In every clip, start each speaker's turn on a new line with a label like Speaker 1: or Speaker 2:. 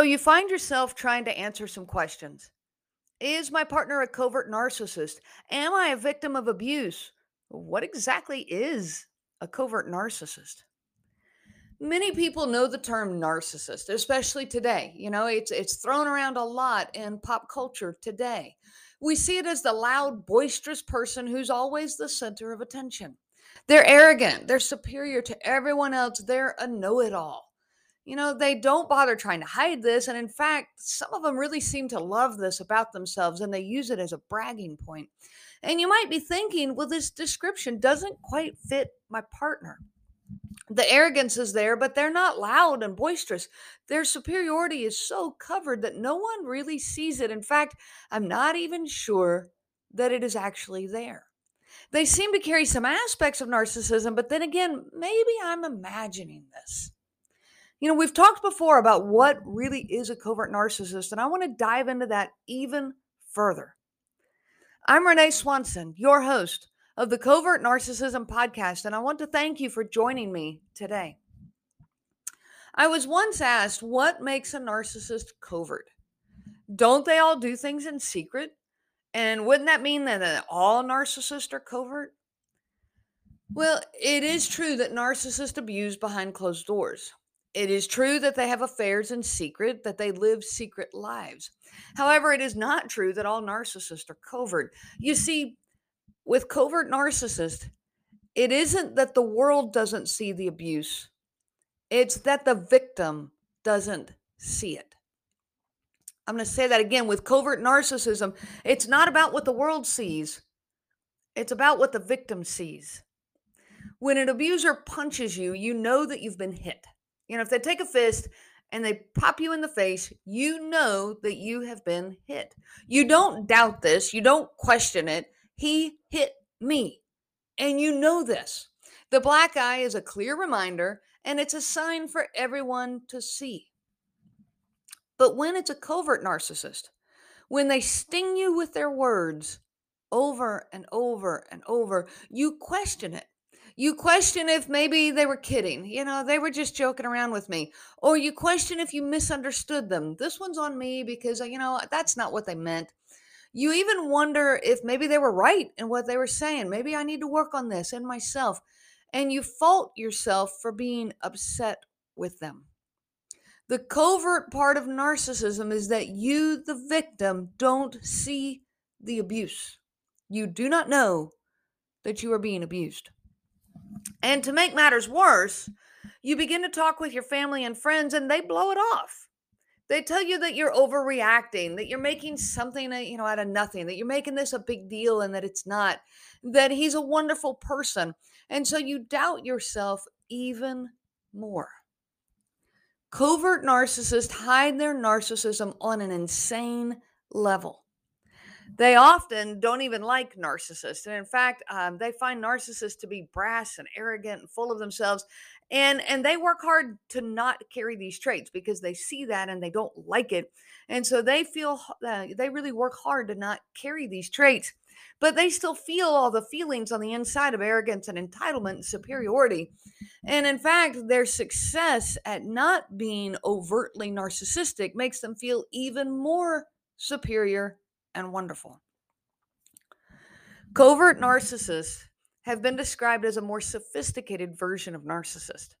Speaker 1: So you find yourself trying to answer some questions. Is my partner a covert narcissist? Am I a victim of abuse? What exactly is a covert narcissist? Many people know the term narcissist, especially today. You know, it's it's thrown around a lot in pop culture today. We see it as the loud, boisterous person who's always the center of attention. They're arrogant, they're superior to everyone else, they're a know-it-all. You know, they don't bother trying to hide this, and in fact, some of them really seem to love this about themselves and they use it as a bragging point. And you might be thinking, well, this description doesn't quite fit my partner the arrogance is there, but they're not loud and boisterous. Their superiority is so covered that no one really sees it. In fact, I'm not even sure that it is actually there. They seem to carry some aspects of narcissism, but then again, maybe I'm imagining this. You know, we've talked before about what really is a covert narcissist, and I want to dive into that even further. I'm Renee Swanson, your host of the Covert Narcissism Podcast, and I want to thank you for joining me today. I was once asked, What makes a narcissist covert? Don't they all do things in secret? And wouldn't that mean that uh, all narcissists are covert? Well, it is true that narcissists abuse behind closed doors. It is true that they have affairs in secret, that they live secret lives. However, it is not true that all narcissists are covert. You see, with covert narcissists, it isn't that the world doesn't see the abuse, it's that the victim doesn't see it. I'm going to say that again with covert narcissism, it's not about what the world sees, it's about what the victim sees. When an abuser punches you, you know that you've been hit. You know, if they take a fist and they pop you in the face, you know that you have been hit. You don't doubt this, you don't question it. He hit me. And you know this. The black eye is a clear reminder and it's a sign for everyone to see. But when it's a covert narcissist, when they sting you with their words over and over and over, you question it. You question if maybe they were kidding, you know, they were just joking around with me. Or you question if you misunderstood them. This one's on me because, uh, you know, that's not what they meant. You even wonder if maybe they were right in what they were saying. Maybe I need to work on this and myself. And you fault yourself for being upset with them. The covert part of narcissism is that you, the victim, don't see the abuse. You do not know that you are being abused. And to make matters worse, you begin to talk with your family and friends and they blow it off. They tell you that you're overreacting, that you're making something, you know, out of nothing, that you're making this a big deal and that it's not, that he's a wonderful person. And so you doubt yourself even more. Covert narcissists hide their narcissism on an insane level. They often don't even like narcissists. And in fact, um, they find narcissists to be brass and arrogant and full of themselves and and they work hard to not carry these traits because they see that and they don't like it and so they feel uh, they really work hard to not carry these traits but they still feel all the feelings on the inside of arrogance and entitlement and superiority and in fact their success at not being overtly narcissistic makes them feel even more superior and wonderful covert narcissists have been described as a more sophisticated version of narcissist.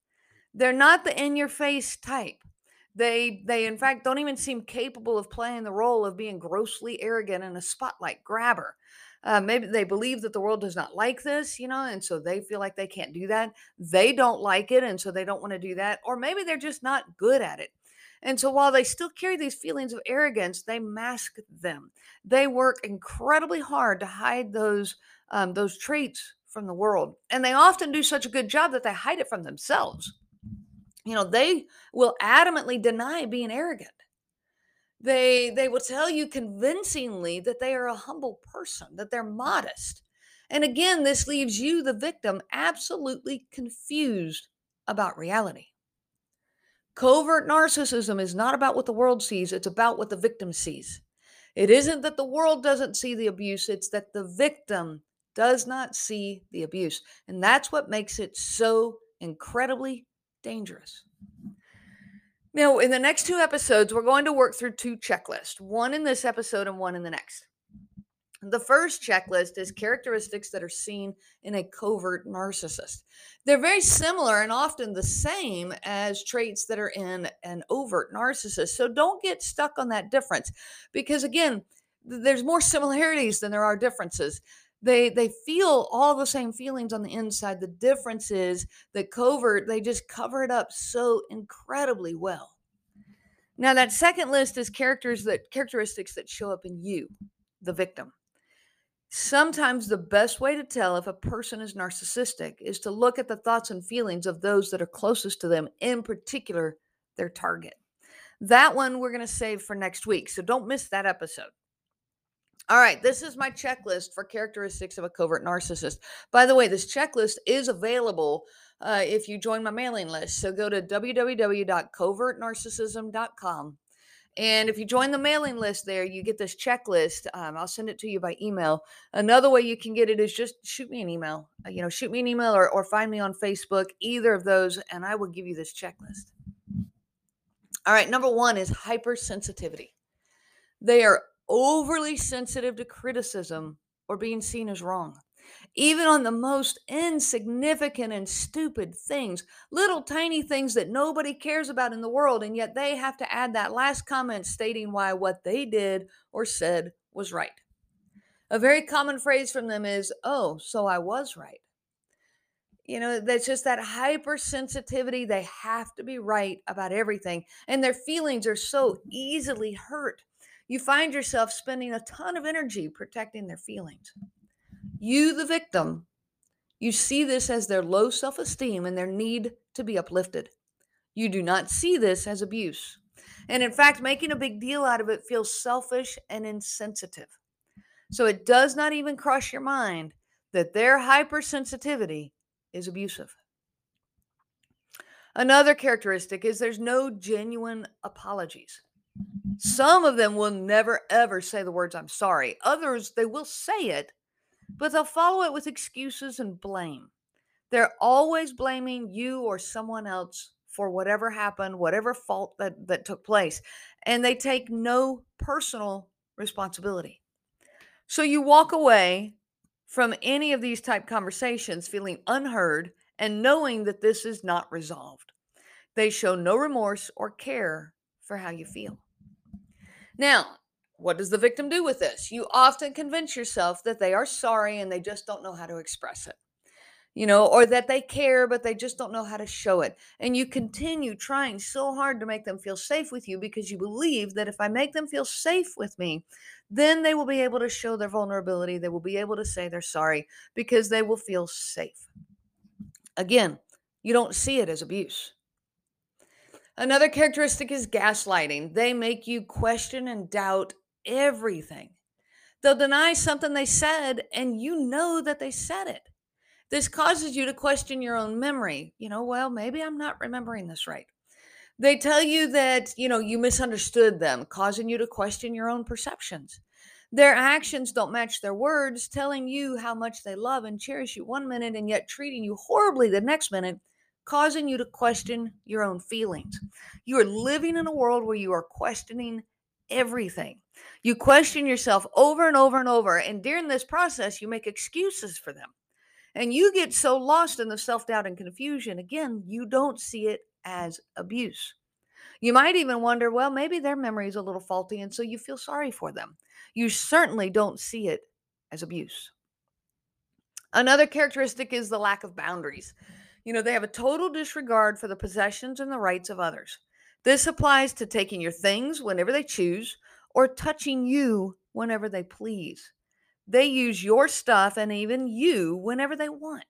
Speaker 1: They're not the in your face type. They they in fact don't even seem capable of playing the role of being grossly arrogant and a spotlight grabber. Uh, maybe they believe that the world does not like this, you know, and so they feel like they can't do that. They don't like it, and so they don't want to do that. Or maybe they're just not good at it. And so while they still carry these feelings of arrogance, they mask them. They work incredibly hard to hide those um, those traits from the world. And they often do such a good job that they hide it from themselves. You know, they will adamantly deny being arrogant. They they will tell you convincingly that they are a humble person, that they're modest. And again, this leaves you the victim absolutely confused about reality. Covert narcissism is not about what the world sees, it's about what the victim sees. It isn't that the world doesn't see the abuse, it's that the victim does not see the abuse. And that's what makes it so incredibly dangerous. Now, in the next two episodes, we're going to work through two checklists one in this episode and one in the next. The first checklist is characteristics that are seen in a covert narcissist. They're very similar and often the same as traits that are in an overt narcissist. So don't get stuck on that difference because, again, there's more similarities than there are differences. They they feel all the same feelings on the inside. The difference is that covert, they just cover it up so incredibly well. Now that second list is characters that characteristics that show up in you, the victim. Sometimes the best way to tell if a person is narcissistic is to look at the thoughts and feelings of those that are closest to them, in particular, their target. That one we're going to save for next week. So don't miss that episode. All right, this is my checklist for characteristics of a covert narcissist. By the way, this checklist is available uh, if you join my mailing list. So go to www.covertnarcissism.com and if you join the mailing list there, you get this checklist. Um, I'll send it to you by email. Another way you can get it is just shoot me an email. Uh, you know, shoot me an email or, or find me on Facebook, either of those, and I will give you this checklist. All right, number one is hypersensitivity. They are overly sensitive to criticism or being seen as wrong even on the most insignificant and stupid things, little tiny things that nobody cares about in the world. And yet they have to add that last comment stating why what they did or said was right. A very common phrase from them is, Oh, so I was right. You know, that's just that hypersensitivity. They have to be right about everything. And their feelings are so easily hurt. You find yourself spending a ton of energy protecting their feelings. You, the victim, you see this as their low self esteem and their need to be uplifted. You do not see this as abuse. And in fact, making a big deal out of it feels selfish and insensitive. So it does not even cross your mind that their hypersensitivity is abusive. Another characteristic is there's no genuine apologies. Some of them will never ever say the words I'm sorry. Others they will say it, but they'll follow it with excuses and blame. They're always blaming you or someone else for whatever happened, whatever fault that, that took place, and they take no personal responsibility. So you walk away from any of these type conversations feeling unheard and knowing that this is not resolved. They show no remorse or care for how you feel. Now, what does the victim do with this? You often convince yourself that they are sorry and they just don't know how to express it. You know, or that they care, but they just don't know how to show it. And you continue trying so hard to make them feel safe with you because you believe that if I make them feel safe with me, then they will be able to show their vulnerability. They will be able to say they're sorry because they will feel safe. Again, you don't see it as abuse. Another characteristic is gaslighting. They make you question and doubt everything. They'll deny something they said, and you know that they said it. This causes you to question your own memory. You know, well, maybe I'm not remembering this right. They tell you that, you know, you misunderstood them, causing you to question your own perceptions. Their actions don't match their words, telling you how much they love and cherish you one minute and yet treating you horribly the next minute, causing you to question your own feelings. You are living in a world where you are questioning everything. You question yourself over and over and over. And during this process, you make excuses for them. And you get so lost in the self doubt and confusion. Again, you don't see it as abuse. You might even wonder, well, maybe their memory is a little faulty. And so you feel sorry for them. You certainly don't see it as abuse. Another characteristic is the lack of boundaries. You know, they have a total disregard for the possessions and the rights of others. This applies to taking your things whenever they choose or touching you whenever they please. They use your stuff and even you whenever they want.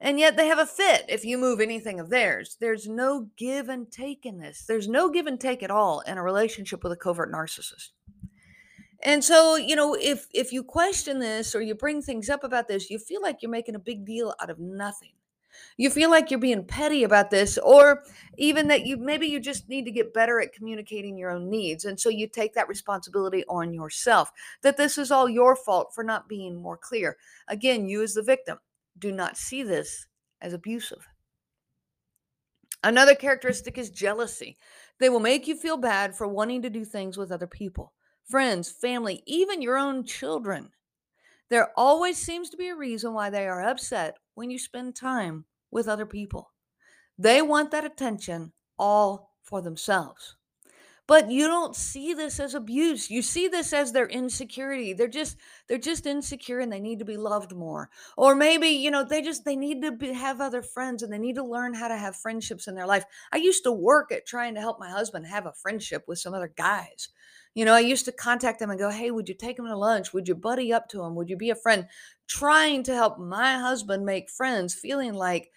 Speaker 1: And yet they have a fit if you move anything of theirs. There's no give and take in this. There's no give and take at all in a relationship with a covert narcissist. And so, you know, if if you question this or you bring things up about this, you feel like you're making a big deal out of nothing you feel like you're being petty about this or even that you maybe you just need to get better at communicating your own needs and so you take that responsibility on yourself that this is all your fault for not being more clear again you as the victim do not see this as abusive Another characteristic is jealousy. They will make you feel bad for wanting to do things with other people, friends, family, even your own children. There always seems to be a reason why they are upset when you spend time with other people. They want that attention all for themselves. But you don't see this as abuse. You see this as their insecurity. They're just they're just insecure and they need to be loved more. Or maybe, you know, they just they need to be, have other friends and they need to learn how to have friendships in their life. I used to work at trying to help my husband have a friendship with some other guys. You know, I used to contact them and go, "Hey, would you take him to lunch? Would you buddy up to him? Would you be a friend?" Trying to help my husband make friends, feeling like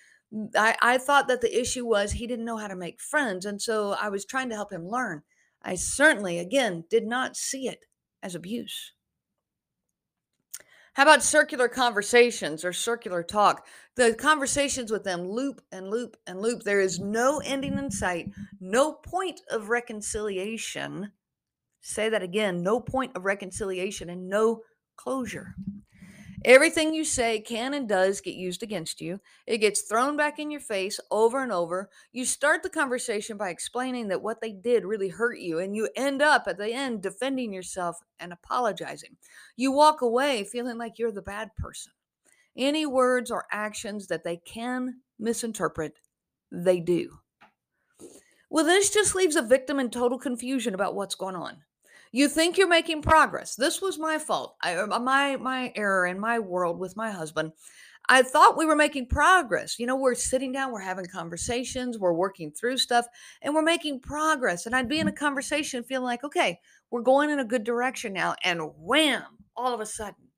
Speaker 1: I, I thought that the issue was he didn't know how to make friends. And so I was trying to help him learn. I certainly, again, did not see it as abuse. How about circular conversations or circular talk? The conversations with them loop and loop and loop. There is no ending in sight, no point of reconciliation. Say that again no point of reconciliation and no closure. Everything you say can and does get used against you. It gets thrown back in your face over and over. You start the conversation by explaining that what they did really hurt you, and you end up at the end defending yourself and apologizing. You walk away feeling like you're the bad person. Any words or actions that they can misinterpret, they do. Well, this just leaves a victim in total confusion about what's going on. You think you're making progress. This was my fault. I, uh, my my error in my world with my husband. I thought we were making progress. You know, we're sitting down, we're having conversations, we're working through stuff, and we're making progress. And I'd be in a conversation feeling like, okay, we're going in a good direction now. And wham, all of a sudden,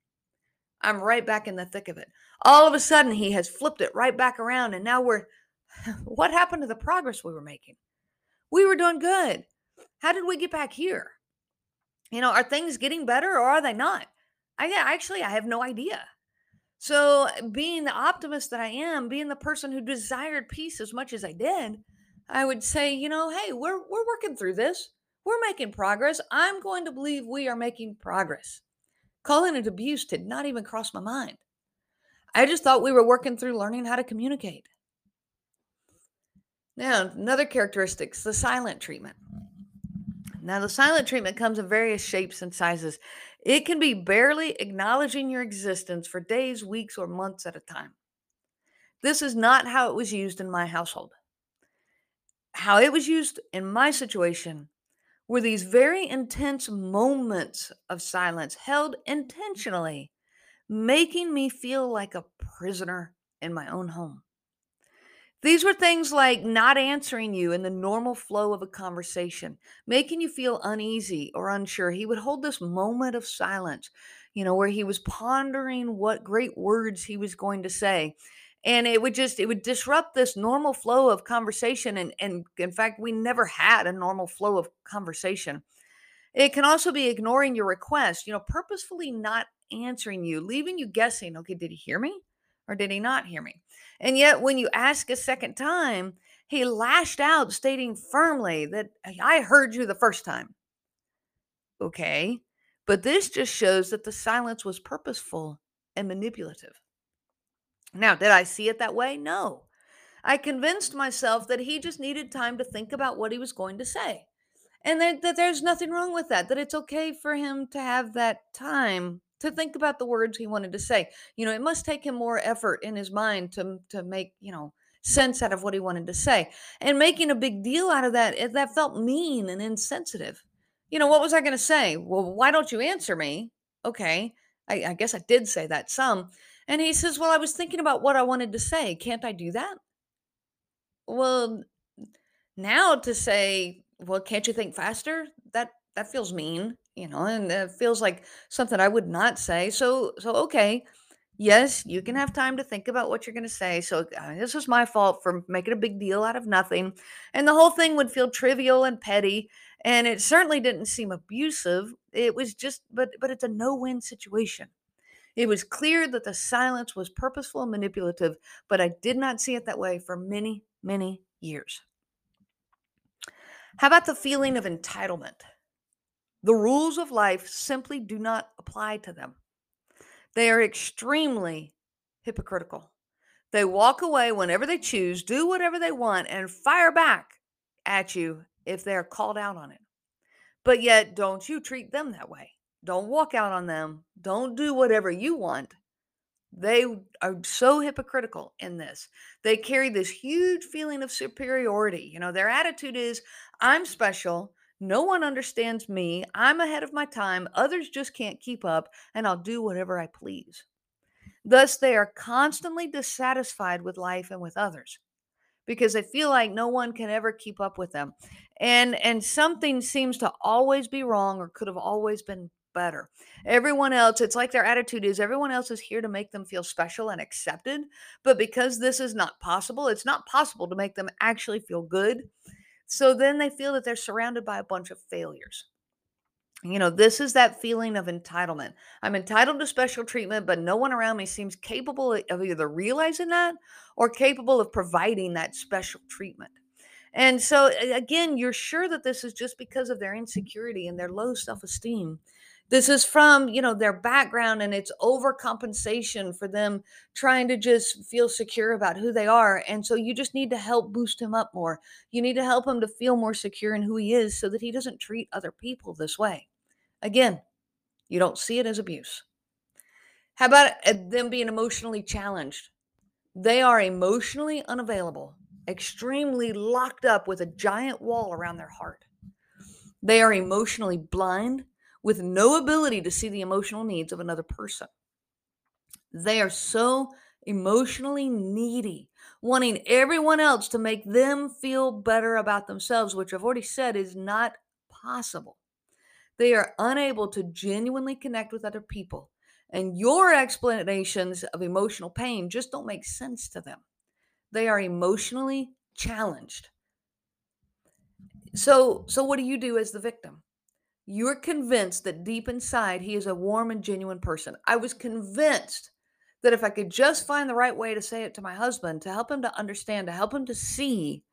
Speaker 1: I'm right back in the thick of it. All of a sudden, he has flipped it right back around. And now we're, what happened to the progress we were making? We were doing good. How did we get back here? You know, are things getting better or are they not? I actually I have no idea. So, uh, being the optimist that I am, being the person who desired peace as much as I did, I would say, you know, hey, we're we're working through this. We're making progress. I'm going to believe we are making progress. Calling it abuse did not even cross my mind. I just thought we were working through learning how to communicate. Now, another characteristic is the silent treatment. Now, the silent treatment comes in various shapes and sizes. It can be barely acknowledging your existence for days, weeks, or months at a time. This is not how it was used in my household. How it was used in my situation were these very intense moments of silence held intentionally, making me feel like a prisoner in my own home. These were things like not answering you in the normal flow of a conversation, making you feel uneasy or unsure. He would hold this moment of silence, you know, where he was pondering what great words he was going to say. And it would just, it would disrupt this normal flow of conversation. And, and in fact, we never had a normal flow of conversation. It can also be ignoring your request, you know, purposefully not answering you, leaving you guessing, okay, did he hear me or did he not hear me? And yet, when you ask a second time, he lashed out, stating firmly that I heard you the first time. Okay, but this just shows that the silence was purposeful and manipulative. Now, did I see it that way? No. I convinced myself that he just needed time to think about what he was going to say. And that, that there's nothing wrong with that, that it's okay for him to have that time to think about the words he wanted to say. You know, it must take him more effort in his mind to to make, you know, sense out of what he wanted to say. And making a big deal out of that, that felt mean and insensitive. You know, what was I going to say? Well, why don't you answer me? Okay. I, I guess I did say that some. And he says, Well, I was thinking about what I wanted to say. Can't I do that? Well, now to say, well, can't you think faster? That that feels mean you know, and it feels like something I would not say. So, so okay, yes, you can have time to think about what you're going to say. So, uh, this was my fault for making a big deal out of nothing, and the whole thing would feel trivial and petty. And it certainly didn't seem abusive. It was just, but but it's a no-win situation. It was clear that the silence was purposeful and manipulative, but I did not see it that way for many, many years. How about the feeling of entitlement? The rules of life simply do not apply to them. They are extremely hypocritical. They walk away whenever they choose, do whatever they want, and fire back at you if they're called out on it. But yet, don't you treat them that way. Don't walk out on them. Don't do whatever you want. They are so hypocritical in this. They carry this huge feeling of superiority. You know, their attitude is I'm special. No one understands me. I'm ahead of my time. Others just can't keep up, and I'll do whatever I please. Thus, they are constantly dissatisfied with life and with others because they feel like no one can ever keep up with them. And and something seems to always be wrong or could have always been better. Everyone else, it's like their attitude is everyone else is here to make them feel special and accepted. But because this is not possible, it's not possible to make them actually feel good. So then they feel that they're surrounded by a bunch of failures. You know, this is that feeling of entitlement. I'm entitled to special treatment, but no one around me seems capable of either realizing that or capable of providing that special treatment. And so, again, you're sure that this is just because of their insecurity and their low self esteem. This is from, you know, their background and it's overcompensation for them trying to just feel secure about who they are. And so you just need to help boost him up more. You need to help him to feel more secure in who he is so that he doesn't treat other people this way. Again, you don't see it as abuse. How about uh, them being emotionally challenged? They are emotionally unavailable, extremely locked up with a giant wall around their heart. They are emotionally blind with no ability to see the emotional needs of another person. They are so emotionally needy, wanting everyone else to make them feel better about themselves, which I've already said is not possible. They are unable to genuinely connect with other people, and your explanations of emotional pain just don't make sense to them. They are emotionally challenged. So, so what do you do as the victim? You're convinced that deep inside he is a warm and genuine person. I was convinced that if I could just find the right way to say it to my husband, to help him to understand, to help him to see,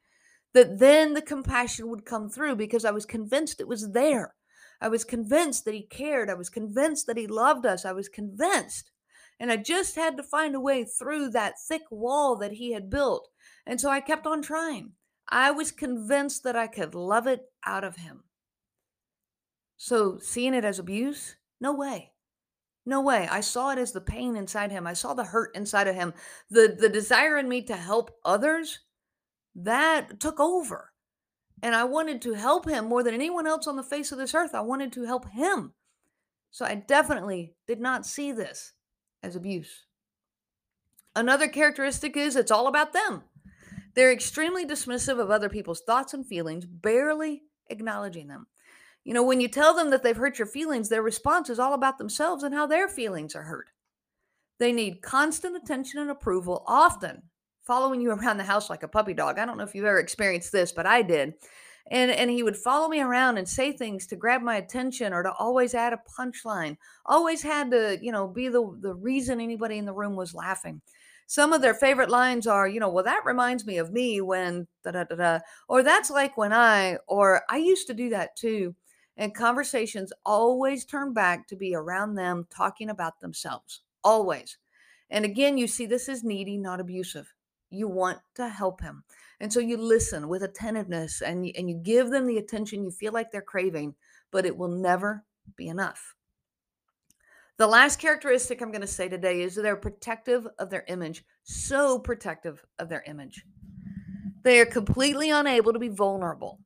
Speaker 1: that then the compassion would come through because I was convinced it was there. I was convinced that he cared. I was convinced that he loved us. I was convinced. And I just had to find a way through that thick wall that he had built. And so I kept on trying. I was convinced that I could love it out of him. So, seeing it as abuse? No way. No way. I saw it as the pain inside him. I saw the hurt inside of him. The the desire in me to help others that took over. And I wanted to help him more than anyone else on the face of this earth. I wanted to help him. So I definitely did not see this as abuse. Another characteristic is it's all about them. They're extremely dismissive of other people's thoughts and feelings, barely acknowledging them. You know, when you tell them that they've hurt your feelings, their response is all about themselves and how their feelings are hurt. They need constant attention and approval, often following you around the house like a puppy dog. I don't know if you've ever experienced this, but I did. And and he would follow me around and say things to grab my attention or to always add a punchline. Always had to, you know, be the the reason anybody in the room was laughing. Some of their favorite lines are, you know, well, that reminds me of me when da da da da, or that's like when I, or I used to do that too. And conversations always turn back to be around them talking about themselves. Always. And again, you see, this is needy, not abusive. You want to help him. And so you listen with attentiveness and and you give them the attention you feel like they're craving, but it will never be enough. The last characteristic I'm going to say today is they're protective of their image, so protective of their image. They are completely unable to be vulnerable.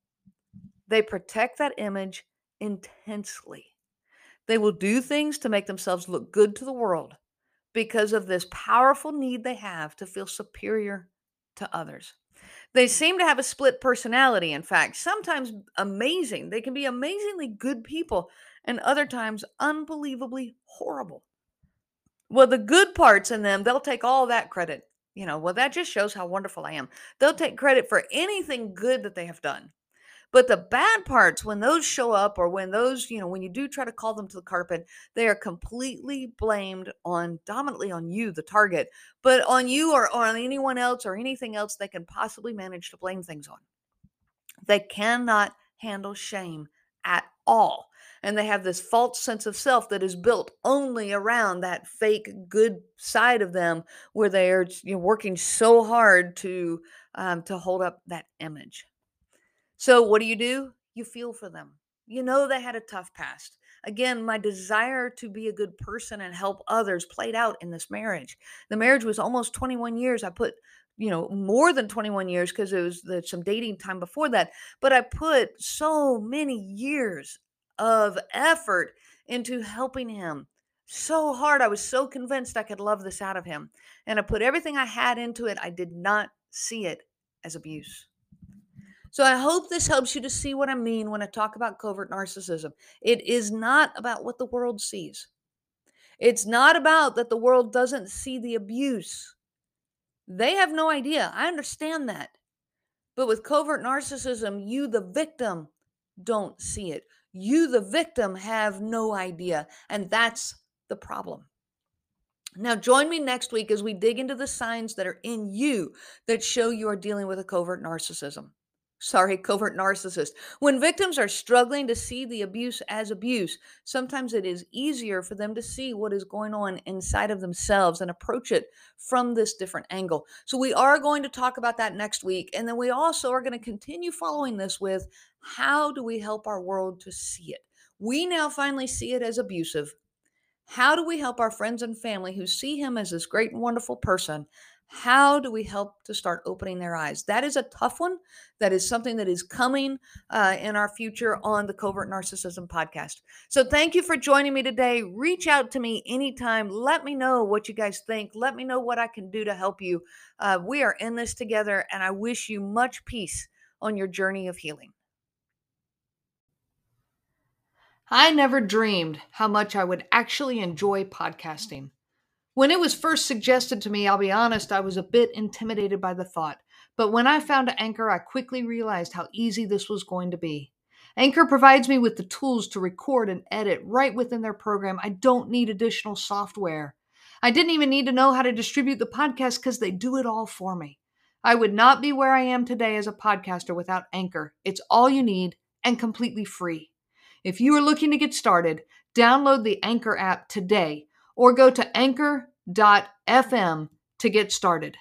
Speaker 1: They protect that image intensely. They will do things to make themselves look good to the world because of this powerful need they have to feel superior to others. They seem to have a split personality, in fact, sometimes amazing. They can be amazingly good people, and other times unbelievably horrible. Well, the good parts in them, they'll take all that credit. You know, well, that just shows how wonderful I am. They'll take credit for anything good that they have done. But the bad parts, when those show up, or when those, you know, when you do try to call them to the carpet, they are completely blamed on dominantly on you, the target, but on you or, on anyone else or anything else they can possibly manage to blame things on. They cannot handle shame at all. And they have this false sense of self that is built only around that fake good side of them, where they are you know, working so hard to um, to hold up that image. So, what do you do? You feel for them. You know they had a tough past. Again, my desire to be a good person and help others played out in this marriage. The marriage was almost 21 years. I put, you know, more than 21 years because it was the, some dating time before that. But I put so many years of effort into helping him so hard. I was so convinced I could love this out of him. And I put everything I had into it. I did not see it as abuse. So I hope this helps you to see what I mean when I talk about covert narcissism. It is not about what the world sees. It's not about that the world doesn't see the abuse. They have no idea. I understand that. But with covert narcissism, you, the victim, don't see it. You, the victim, have no idea. And that's the problem. Now, join me next week as we dig into the signs that are in you that show you are dealing with a covert narcissism sorry, covert narcissist. When victims are struggling to see the abuse as abuse, sometimes it is easier for them to see what is going on inside of themselves and approach it from this different angle. So, we are going to talk about that next week. And then we also are going to continue following this with how do we help our world to see it? We now finally see it as abusive. How do we help our friends and family who see him as this great and wonderful person how do we help to start opening their eyes? That is a tough one. That is something that is coming uh, in our future on the Covert Narcissism podcast. So, thank you for joining me today. Reach out to me anytime. Let me know what you guys think. Let me know what I can do to help you. Uh, we are in this together, and I wish you much peace on your journey of healing. I never dreamed how much I would actually enjoy podcasting. When it was first suggested to me, I'll be honest, I was a bit intimidated by the thought. But when I found Anchor, I quickly realized how easy this was going to be. Anchor provides me with the tools to record and edit right within their program. I don't need additional software. I didn't even need to know how to distribute the podcast because they do it all for me. I would not be where I am today as a podcaster without Anchor. It's all you need and completely free. If you are looking to get started, download the Anchor app today or go to anchor.fm to get started.